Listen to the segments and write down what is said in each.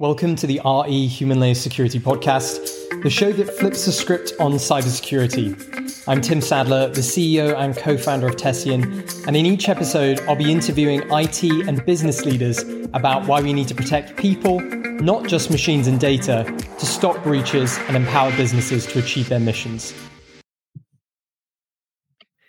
Welcome to the RE Human Layer Security Podcast, the show that flips the script on cybersecurity. I'm Tim Sadler, the CEO and co founder of Tessian, and in each episode, I'll be interviewing IT and business leaders about why we need to protect people, not just machines and data, to stop breaches and empower businesses to achieve their missions.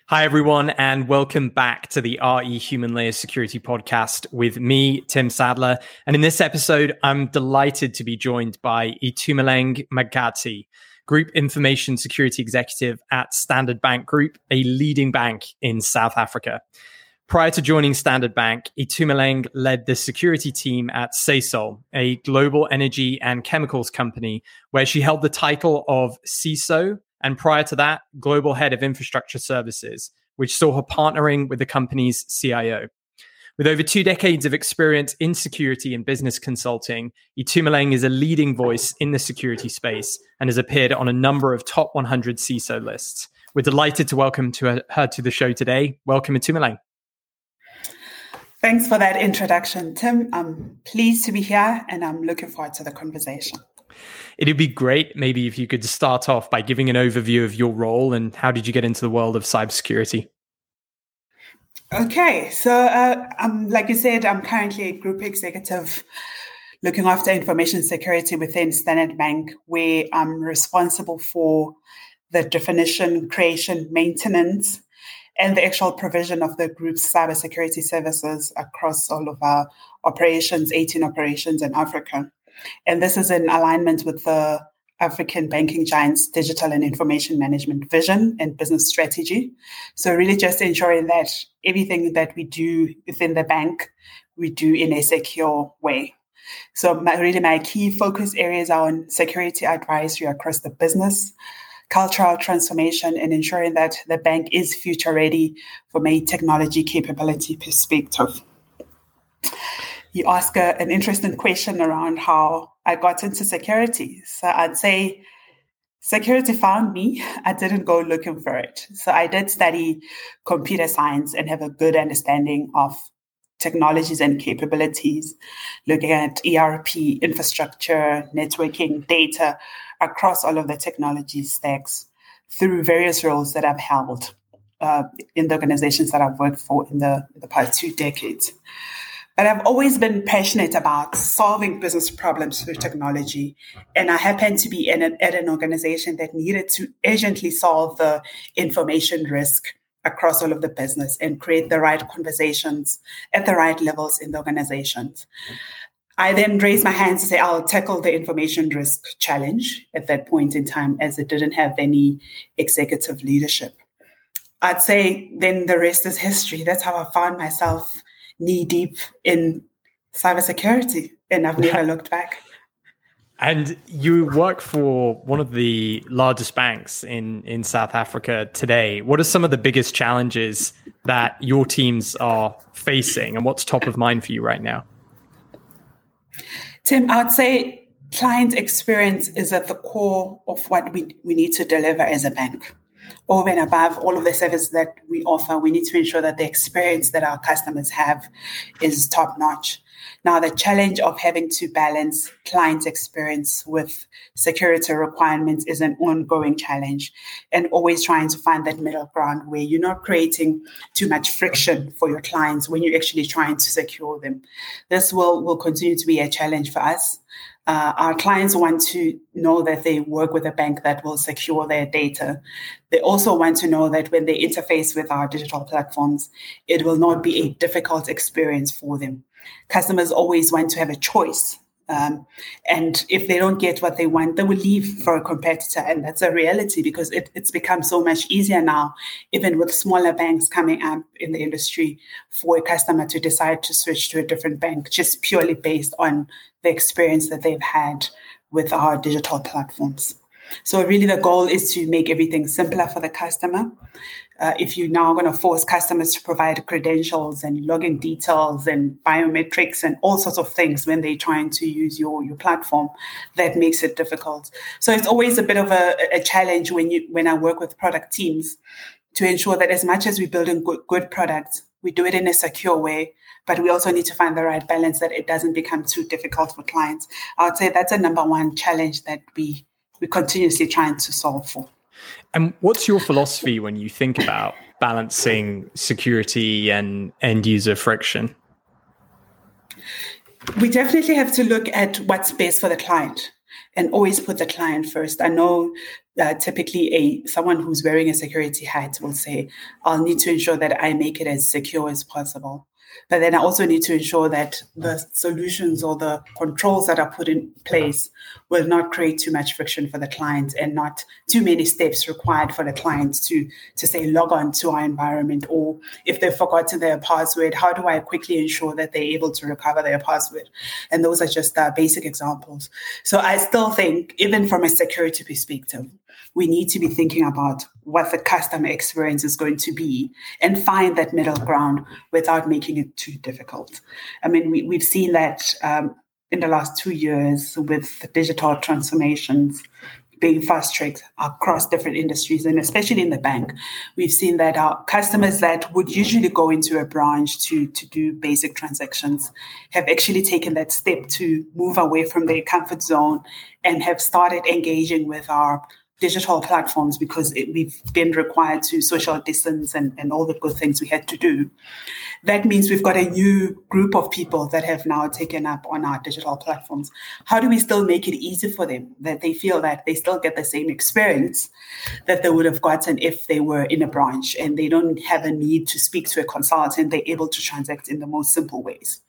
Hi, everyone, and welcome back to the RE Human Layer Security Podcast with me, Tim Sadler. And in this episode, I'm delighted to be joined by Itumeleng Makgati, Group Information Security Executive at Standard Bank Group, a leading bank in South Africa. Prior to joining Standard Bank, Itumeleng led the security team at Sasol, a global energy and chemicals company, where she held the title of CISO and prior to that, global head of infrastructure services, which saw her partnering with the company's CIO. With over two decades of experience in security and business consulting, Itumeleng is a leading voice in the security space and has appeared on a number of top 100 CISO lists. We're delighted to welcome to her to the show today. Welcome, Itumeleng. Thanks for that introduction, Tim. I'm pleased to be here and I'm looking forward to the conversation. It'd be great maybe if you could start off by giving an overview of your role and how did you get into the world of cybersecurity? Okay, so uh, um, like you said, I'm currently a group executive looking after information security within Standard Bank, where I'm responsible for the definition, creation, maintenance, and the actual provision of the group's cybersecurity services across all of our operations, 18 operations in Africa. And this is in alignment with the African banking giant's digital and information management vision and business strategy. So, really, just ensuring that everything that we do within the bank, we do in a secure way. So, my, really, my key focus areas are on security advisory across the business, cultural transformation, and ensuring that the bank is future ready from a technology capability perspective you ask a, an interesting question around how I got into security. So I'd say security found me. I didn't go looking for it. So I did study computer science and have a good understanding of technologies and capabilities, looking at ERP, infrastructure, networking, data across all of the technology stacks through various roles that I've held uh, in the organizations that I've worked for in the, in the past two decades. But I've always been passionate about solving business problems through technology. And I happened to be in an, at an organization that needed to urgently solve the information risk across all of the business and create the right conversations at the right levels in the organizations. I then raised my hands to say, I'll tackle the information risk challenge at that point in time, as it didn't have any executive leadership. I'd say then the rest is history. That's how I found myself knee deep in cybersecurity, and I've never looked back. And you work for one of the largest banks in, in South Africa today. What are some of the biggest challenges that your teams are facing, and what's top of mind for you right now? Tim, I would say client experience is at the core of what we, we need to deliver as a bank over and above all of the services that we offer, we need to ensure that the experience that our customers have is top notch. Now, the challenge of having to balance client experience with security requirements is an ongoing challenge, and always trying to find that middle ground where you're not creating too much friction for your clients when you're actually trying to secure them. This will, will continue to be a challenge for us. Uh, our clients want to know that they work with a bank that will secure their data. They also want to know that when they interface with our digital platforms, it will not be a difficult experience for them. Customers always want to have a choice. Um, and if they don't get what they want, they will leave for a competitor. And that's a reality because it, it's become so much easier now, even with smaller banks coming up in the industry, for a customer to decide to switch to a different bank just purely based on the experience that they've had with our digital platforms. So, really, the goal is to make everything simpler for the customer. Uh, if you're now going to force customers to provide credentials and login details and biometrics and all sorts of things when they're trying to use your, your platform, that makes it difficult. So it's always a bit of a, a challenge when you when I work with product teams to ensure that as much as we're building good, good products, we do it in a secure way, but we also need to find the right balance that it doesn't become too difficult for clients. I would say that's a number one challenge that we we're continuously trying to solve for. And what's your philosophy when you think about balancing security and end user friction? We definitely have to look at what's best for the client and always put the client first. I know uh, typically a someone who's wearing a security hat will say, "I'll need to ensure that I make it as secure as possible." But then I also need to ensure that the solutions or the controls that are put in place will not create too much friction for the client and not too many steps required for the client to, to say log on to our environment. Or if they've forgotten their password, how do I quickly ensure that they're able to recover their password? And those are just uh, basic examples. So I still think, even from a security perspective, we need to be thinking about what the customer experience is going to be and find that middle ground without making it too difficult. I mean, we, we've seen that um, in the last two years with digital transformations being fast tracked across different industries and especially in the bank we've seen that our customers that would usually go into a branch to to do basic transactions have actually taken that step to move away from their comfort zone and have started engaging with our digital platforms because it, we've been required to social distance and, and all the good things we had to do. That means we've got a new group of people that have now taken up on our digital platforms. How do we still make it easy for them that they feel that they still get the same experience that they would have gotten if they were in a branch and they don't have a need to speak to a consultant, they're able to transact in the most simple ways.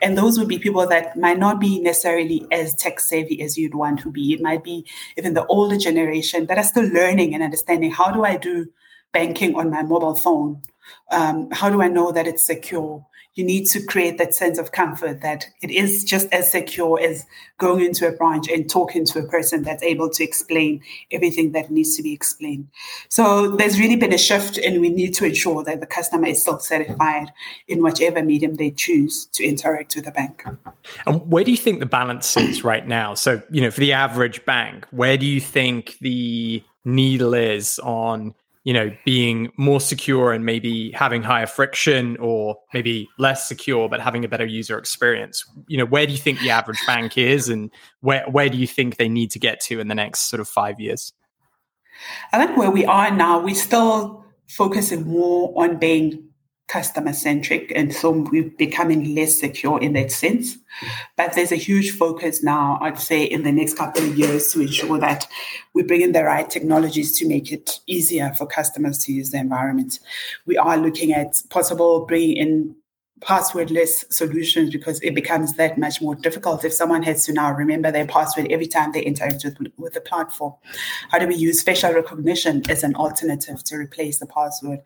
And those would be people that might not be necessarily as tech savvy as you'd want to be. It might be even the older generation that are still learning and understanding how do I do banking on my mobile phone? Um, how do I know that it's secure? You need to create that sense of comfort that it is just as secure as going into a branch and talking to a person that's able to explain everything that needs to be explained. So there's really been a shift, and we need to ensure that the customer is still satisfied in whichever medium they choose to interact with the bank. And where do you think the balance is right now? So, you know, for the average bank, where do you think the needle is on you know being more secure and maybe having higher friction or maybe less secure but having a better user experience. You know where do you think the average bank is and where where do you think they need to get to in the next sort of 5 years? I think where we are now. We're still focusing more on being customer centric. And so we're becoming less secure in that sense. But there's a huge focus now, I'd say, in the next couple of years to ensure that we bring in the right technologies to make it easier for customers to use the environment. We are looking at possible bringing in passwordless solutions because it becomes that much more difficult if someone has to now remember their password every time they interact with, with the platform. How do we use facial recognition as an alternative to replace the password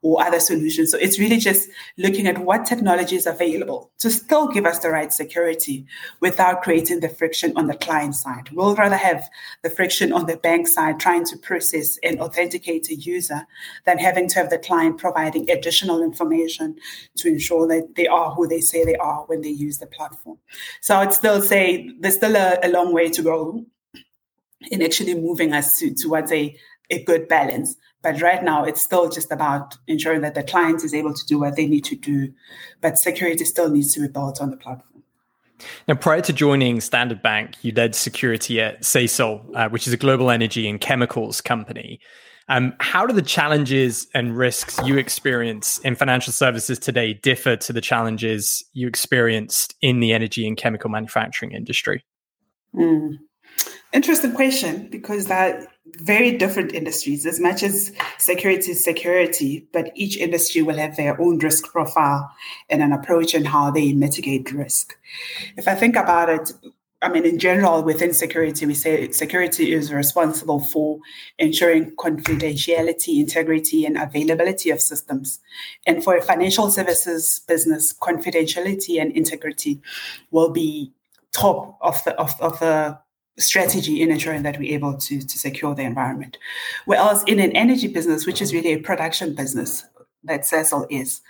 or other solutions? So it's really just looking at what technology is available to still give us the right security without creating the friction on the client side. We'll rather have the friction on the bank side trying to process and authenticate a user than having to have the client providing additional information to ensure that they are who they say they are when they use the platform. So I'd still say there's still a, a long way to go in actually moving us to, towards a, a good balance. But right now, it's still just about ensuring that the client is able to do what they need to do, but security still needs to be built on the platform. Now, prior to joining Standard Bank, you led security at Sasol, uh, which is a global energy and chemicals company. Um, how do the challenges and risks you experience in financial services today differ to the challenges you experienced in the energy and chemical manufacturing industry? Mm. Interesting question because that very different industries. As much as security is security, but each industry will have their own risk profile and an approach in how they mitigate risk. If I think about it, I mean, in general, within security, we say security is responsible for ensuring confidentiality, integrity, and availability of systems. And for a financial services business, confidentiality and integrity will be top of the of, of the strategy in ensuring that we're able to, to secure the environment. Whereas in an energy business, which is really a production business, that Sasol is,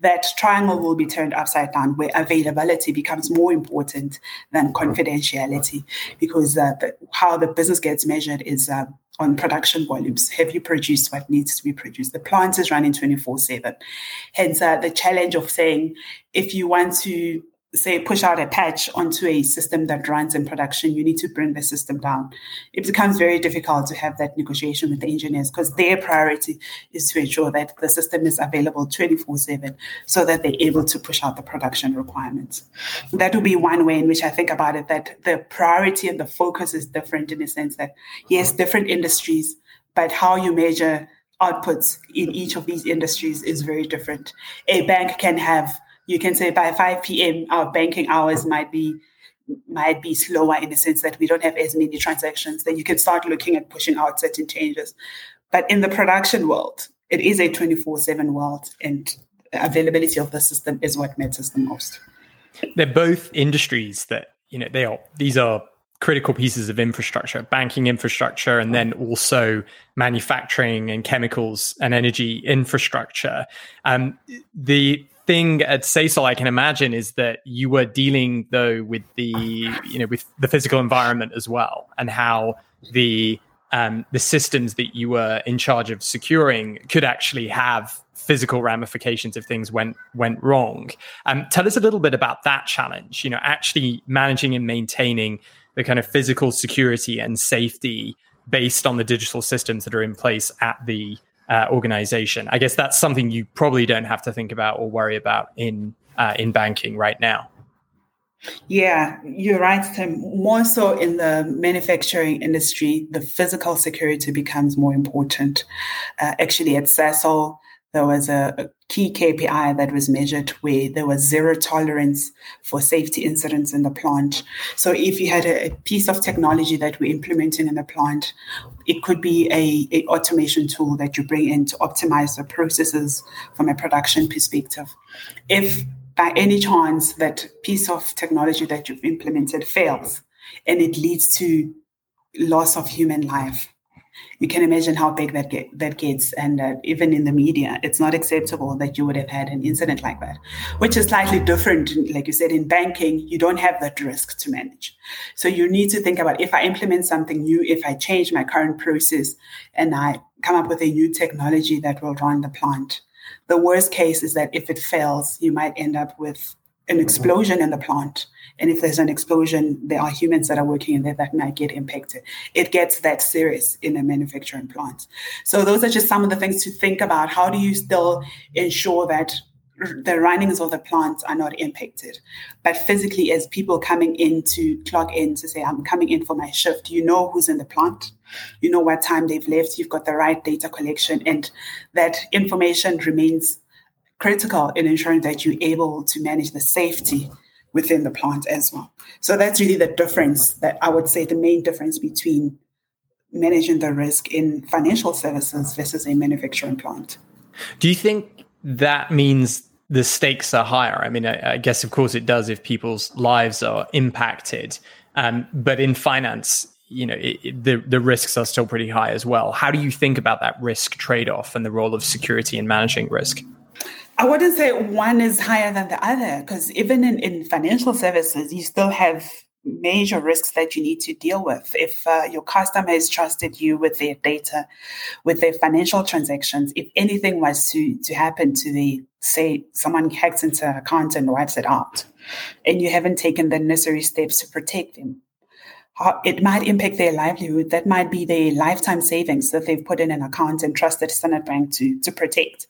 that triangle will be turned upside down where availability becomes more important than confidentiality because uh, the, how the business gets measured is uh, on production volumes. Have you produced what needs to be produced? The plant is running 24 7. Hence, uh, the challenge of saying if you want to say push out a patch onto a system that runs in production, you need to bring the system down. It becomes very difficult to have that negotiation with the engineers because their priority is to ensure that the system is available 24 7 so that they're able to push out the production requirements. That would be one way in which I think about it that the priority and the focus is different in the sense that, yes, different industries, but how you measure outputs in each of these industries is very different. A bank can have you can say by 5 p.m. our banking hours might be might be slower in the sense that we don't have as many transactions. Then you can start looking at pushing out certain changes. But in the production world, it is a 24/7 world, and availability of the system is what matters the most. They're both industries that you know they are. These are critical pieces of infrastructure, banking infrastructure, and then also manufacturing and chemicals and energy infrastructure. Um, the thing at Sasol I can imagine is that you were dealing though with the you know with the physical environment as well and how the um, the systems that you were in charge of securing could actually have physical ramifications if things went went wrong. Um, tell us a little bit about that challenge. You know, actually managing and maintaining the kind of physical security and safety based on the digital systems that are in place at the uh, organization. I guess that's something you probably don't have to think about or worry about in uh, in banking right now. Yeah, you're right, Tim. More so in the manufacturing industry, the physical security becomes more important. Uh, actually, at Sasol, there was a, a, key KPI that was measured where there was zero tolerance for safety incidents in the plant. So if you had a, a piece of technology that we're implementing in the plant, it could be a, a automation tool that you bring in to optimize the processes from a production perspective. If by any chance that piece of technology that you've implemented fails and it leads to loss of human life, you can imagine how big that get, that gets. And uh, even in the media, it's not acceptable that you would have had an incident like that, which is slightly different. Like you said, in banking, you don't have that risk to manage. So you need to think about if I implement something new, if I change my current process, and I come up with a new technology that will run the plant. The worst case is that if it fails, you might end up with an explosion in the plant and if there's an explosion, there are humans that are working in there that might get impacted. It gets that serious in a manufacturing plant. So those are just some of the things to think about. How do you still ensure that the runnings of the plant are not impacted. But physically, as people coming in to clock in to say, I'm coming in for my shift, you know who's in the plant, you know what time they've left, you've got the right data collection, and that information remains critical in ensuring that you're able to manage the safety within the plant as well. So that's really the difference that I would say the main difference between managing the risk in financial services versus a manufacturing plant. Do you think that means the stakes are higher? I mean, I, I guess, of course, it does if people's lives are impacted. Um, but in finance, you know, it, it, the the risks are still pretty high as well. How do you think about that risk trade off and the role of security in managing risk? I wouldn't say one is higher than the other because even in, in financial services, you still have major risks that you need to deal with. If uh, your customer has trusted you with their data, with their financial transactions, if anything was to, to happen to the, say, someone hacks into an account and wipes it out, and you haven't taken the necessary steps to protect them, it might impact their livelihood. That might be their lifetime savings that they've put in an account and trusted Standard Bank to, to protect.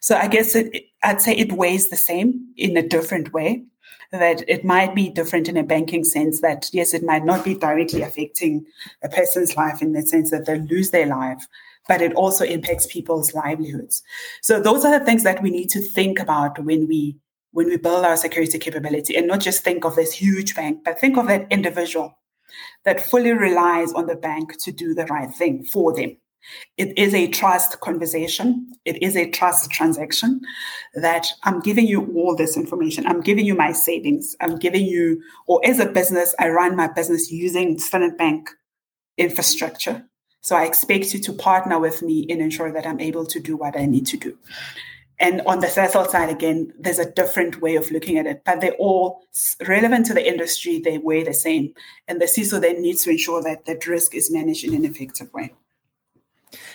So I guess it, I'd say it weighs the same in a different way. That it might be different in a banking sense that, yes, it might not be directly affecting a person's life in the sense that they lose their life, but it also impacts people's livelihoods. So those are the things that we need to think about when we when we build our security capability and not just think of this huge bank, but think of that individual that fully relies on the bank to do the right thing for them. It is a trust conversation. It is a trust transaction that I'm giving you all this information. I'm giving you my savings. I'm giving you, or as a business, I run my business using Standard Bank infrastructure. So I expect you to partner with me in ensuring that I'm able to do what I need to do. And on the Sasol side, again, there's a different way of looking at it, but they're all relevant to the industry. They weigh the same. And the CISO then needs to ensure that that risk is managed in an effective way.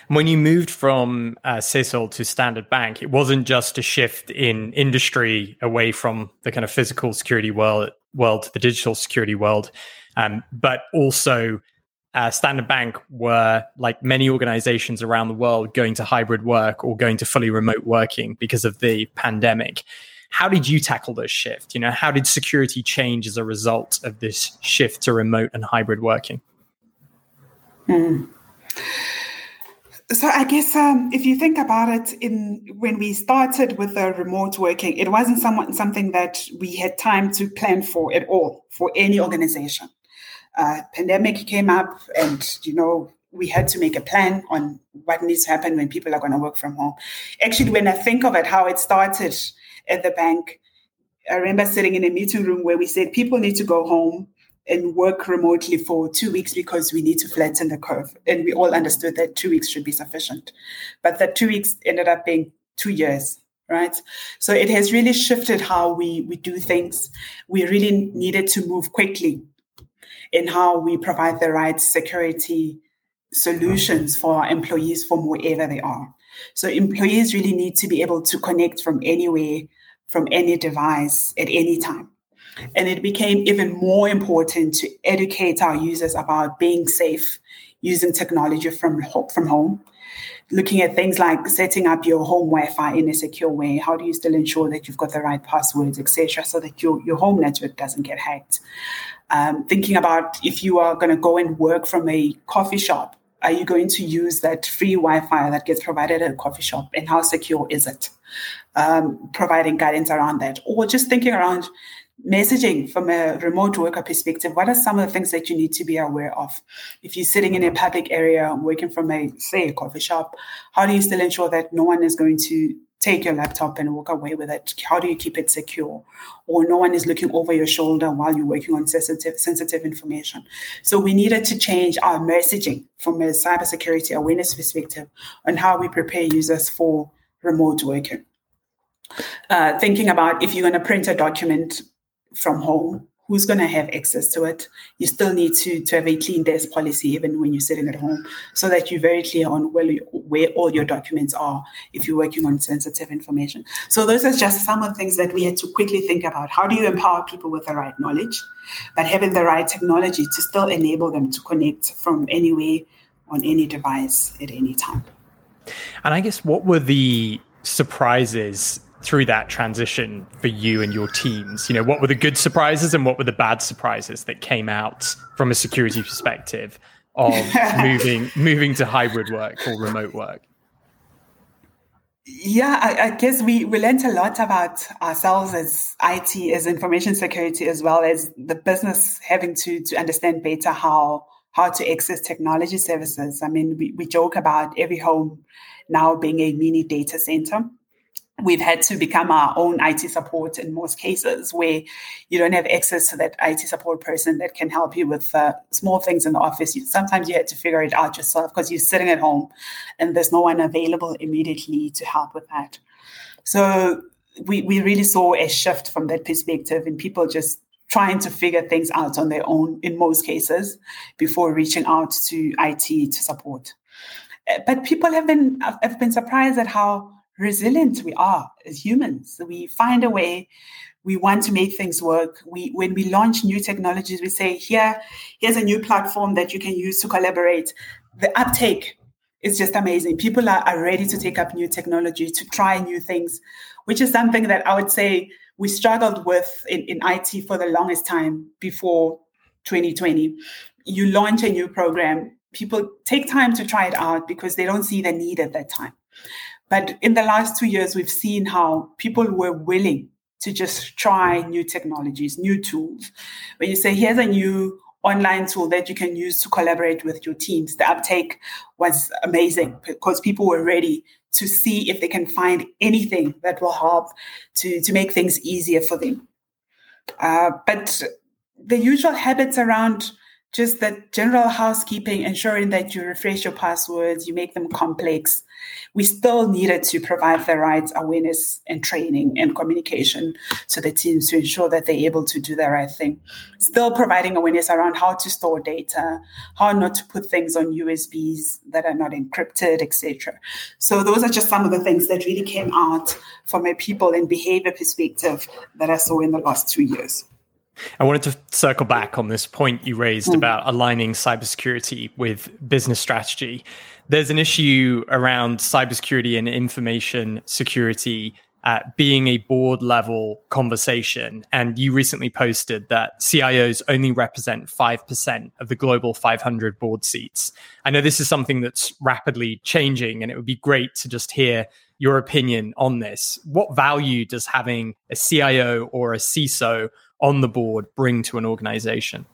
When you moved from uh, Sasol to Standard Bank, it wasn't just a shift in industry away from the kind of physical security world, world to the digital security world, um, but also uh, Standard Bank were, like many organizations around the world, going to hybrid work or going to fully remote working because of the pandemic. How did you tackle this shift? You know, how did security change as a result of this shift to remote and hybrid working? Hmm. So I guess um, if you think about it, in when we started with the remote working, it wasn't somewhat, something that we had time to plan for at all for any organization. Uh, pandemic came up, and you know we had to make a plan on what needs to happen when people are going to work from home. Actually, when I think of it, how it started at the bank, I remember sitting in a meeting room where we said people need to go home and work remotely for two weeks because we need to flatten the curve. And we all understood that two weeks should be sufficient. But that two weeks ended up being two years, right? So it has really shifted how we, we do things. We really needed to move quickly in how we provide the right security solutions for our employees from wherever they are. So employees really need to be able to connect from anywhere, from any device at any time. And it became even more important to educate our users about being safe using technology from, from home. Looking at things like setting up your home Wi-Fi in a secure way. How do you still ensure that you've got the right passwords, etc., so that your, your home network doesn't get hacked? Um, thinking about if you are going to go and work from a coffee shop, are you going to use that free Wi-Fi that gets provided at a coffee shop, and how secure is it? Um, providing guidance around that, or just thinking around messaging from a remote worker perspective, what are some of the things that you need to be aware of? If you're sitting in a public area working from a, say, a coffee shop, how do you still ensure that no one is going to take your laptop and walk away with it? How do you keep it secure? Or no one is looking over your shoulder while you're working on sensitive, sensitive information. So we needed to change our messaging from a cybersecurity awareness perspective on how we prepare users for remote working. Uh, thinking about if you're going to print a document from home who's going to have access to it? You still need to, to have a clean desk policy even when you're sitting at home so that you're very clear on where, where all your documents are if you're working on sensitive information. So those are just some of the things that we had to quickly think about. How do you empower people with the right knowledge but having the right technology to still enable them to connect from anywhere on any device at any time? And i guess what were the surprises through that transition for you and your teams? You know, what were the good surprises and what were the bad surprises that came out from a security perspective of moving moving to hybrid work or remote work? Yeah, I, I, guess we, we learned a lot about ourselves as IT, as information security, as well as the business having to to understand better how how to access technology services. I mean, we, we joke about every home now being a mini data center we've had to become our own IT support in most cases where you don't have access to that IT support person that can help you with uh, small things in the office. You, sometimes you had to figure it out yourself because you're sitting at home and there's no one available immediately to help with that. So we, we really saw a shift from that perspective and people just trying to figure things out on their own in most cases before reaching out to IT to support. Uh, but people have been have been surprised at how resilient we are as humans. We find a way. We want to make things work. We, when we launch new technologies, we say, here, here's a new platform that you can use to collaborate. The uptake is just amazing. People are, are ready to take up new technology, to try new things, which is something that I would say we struggled with in, in IT for the longest time before 2020. You launch a new program, people take time to try it out because they don't see the need at that time. But in the last two years, we've seen how people were willing to just try new technologies, new tools. When you say, here's a new online tool that you can use to collaborate with your teams, the uptake was amazing because people were ready to see if they can find anything that will help to, to make things easier for them. Uh, but the usual habits around just that general housekeeping, ensuring that you refresh your passwords, you make them complex. We still needed to provide the right awareness and training and communication to the teams to ensure that they're able to do the right thing. Still providing awareness around how to store data, how not to put things on USBs that are not encrypted, etc. So those are just some of the things that really came out from a people and behavior perspective that I saw in the last two years. I wanted to circle back on this point you raised mm. about aligning cybersecurity with business strategy. There's an issue around cybersecurity and information security uh, being a board level conversation. And you recently posted that CIOs only represent 5% of the global 500 board seats. I know this is something that's rapidly changing, and it would be great to just hear your opinion on this. What value does having a CIO or a CISO on the board bring to an organization?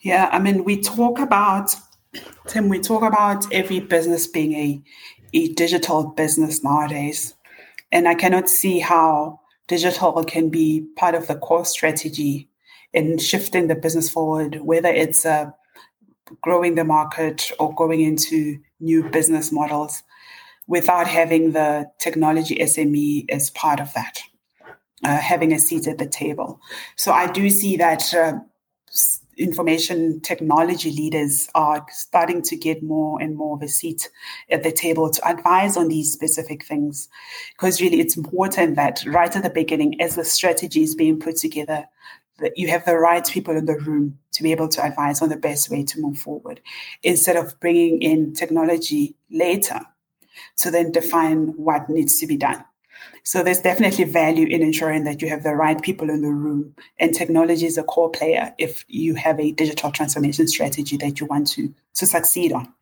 Yeah, I mean, we talk about, Tim, we talk about every business being a, a digital business nowadays. And I cannot see how digital can be part of the core strategy in shifting the business forward, whether it's uh, growing the market or going into new business models without having the technology SME as part of that uh, having a seat at the table. So I do see that uh, information technology leaders are starting to get more and more of a seat at the table to advise on these specific things. Because really, it's important that right at the beginning, as the strategy is being put together, that you have the right people in the room to be able to advise on the best way to move forward instead of bringing in technology later to then define what needs to be done. So there's definitely value in ensuring that you have the right people in the room. And technology is a core player if you have a digital transformation strategy that you want to, to succeed on.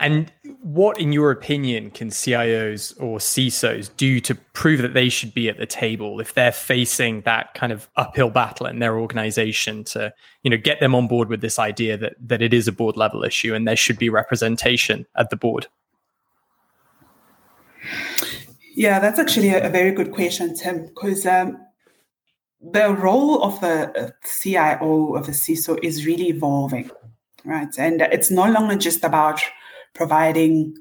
And what, in your opinion, can CIOs or CISOs do to prove that they should be at the table if they're facing that kind of uphill battle in their organization to, you know, get them on board with this idea that that it is a board level issue and there should be representation at the board? Yeah, that's actually a, a very good question, Tim, because um, the role of the CIO of the CISO is really evolving, right? And it's no longer just about providing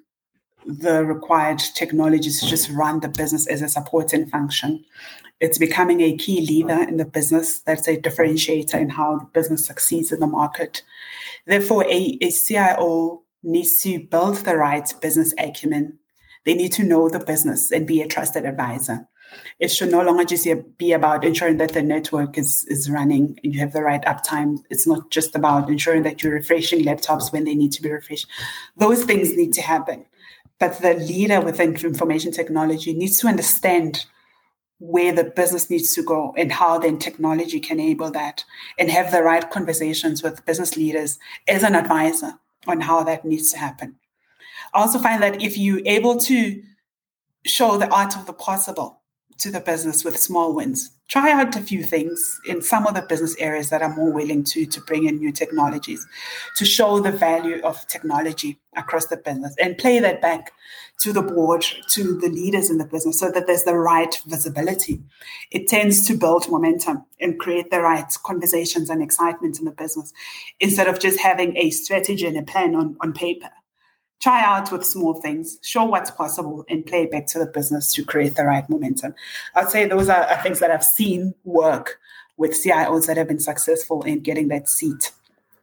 the required technologies to just run the business as a supporting function. It's becoming a key leader in the business that's a differentiator in how the business succeeds in the market. Therefore, a, a CIO needs to build the right business acumen they need to know the business and be a trusted advisor. It should no longer just be about ensuring that the network is, is running and you have the right uptime. It's not just about ensuring that you're refreshing laptops when they need to be refreshed. Those things need to happen. But the leader within information technology needs to understand where the business needs to go and how then technology can enable that and have the right conversations with business leaders as an advisor on how that needs to happen. I also find that if you're able to show the art of the possible to the business with small wins, try out a few things in some of the business areas that are more willing to, to bring in new technologies, to show the value of technology across the business and play that back to the board, to the leaders in the business so that there's the right visibility. It tends to build momentum and create the right conversations and excitement in the business instead of just having a strategy and a plan on, on paper try out with small things, show what's possible, and play back to the business to create the right momentum. I'd say those are, are things that I've seen work with CIOs that have been successful in getting that seat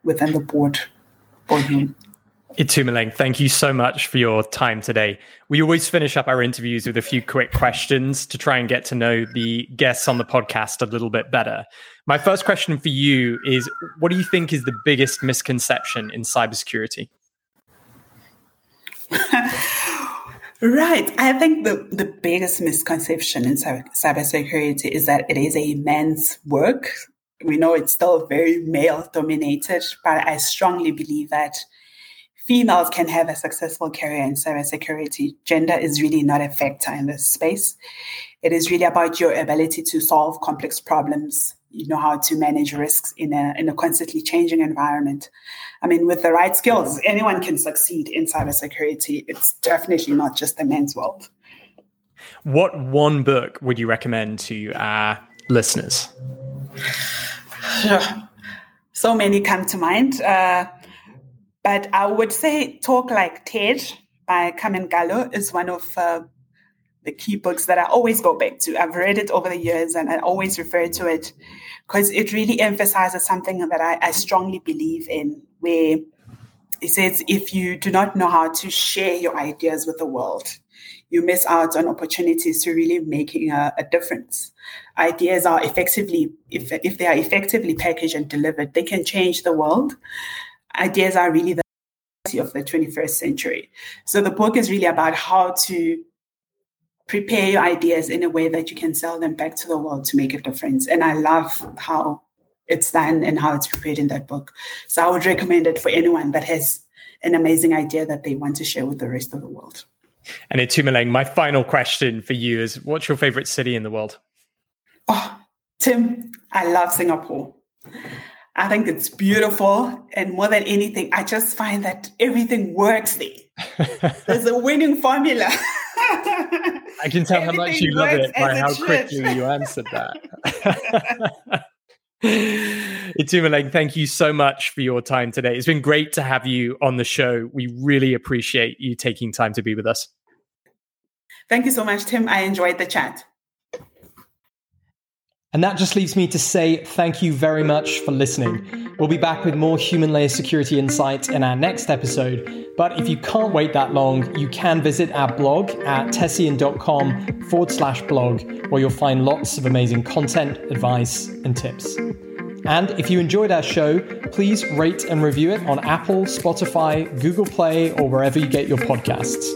within the board boardroom. Itumeleng, thank you so much for your time today. We always finish up our interviews with a few quick questions to try and get to know the guests on the podcast a little bit better. My first question for you is What do you think is the biggest misconception in cybersecurity? right. I think the, the biggest misconception in cyber, cybersecurity is that it is a man's work. We know it's still very male dominated, but I strongly believe that females can have a successful career in cybersecurity. Gender is really not a factor in this space. It is really about your ability to solve complex problems you know how to manage risks in a in a constantly changing environment. I mean, with the right skills, anyone can succeed in cybersecurity. It's definitely not just a men's world. What one book would you recommend to our listeners? so many come to mind. Uh, but I would say Talk Like TED by Carmine Gallo is one of uh, the key books that I always go back to. I've read it over the years and I always refer to it because it really emphasizes something that I, I strongly believe in, where it says if you do not know how to share your ideas with the world, you miss out on opportunities to really making a, a, difference. Ideas are effectively, if, if they are effectively packaged and delivered, they can change the world. Ideas are really the of the 21st century. So the book is really about how to prepare your ideas in a way that you can sell them back to the world to make a difference. And I love how it's done and how it's prepared in that book. So I would recommend it for anyone that has an amazing idea that they want to share with the rest of the world. And Itumeleng, my final question for you is what's your favorite city in the world? Oh, Tim, I love Singapore. I think it's beautiful. And more than anything, I just find that everything works there. There's a winning formula. I can tell how much you love it by how quickly you answered that. Itumeleng, thank you so much for your time today. It's been great to have you on the show. We really appreciate you taking time to be with us. Thank you so much, Tim. I enjoyed the chat. And that just leaves me to say thank you very much for listening. We'll be back with more human layer security insights in our next episode. But if you can't wait that long, you can visit our blog at tessian.com forward slash blog, where you'll find lots of amazing content, advice, and tips. And if you enjoyed our show, please rate and review it on Apple, Spotify, Google Play, or wherever you get your podcasts.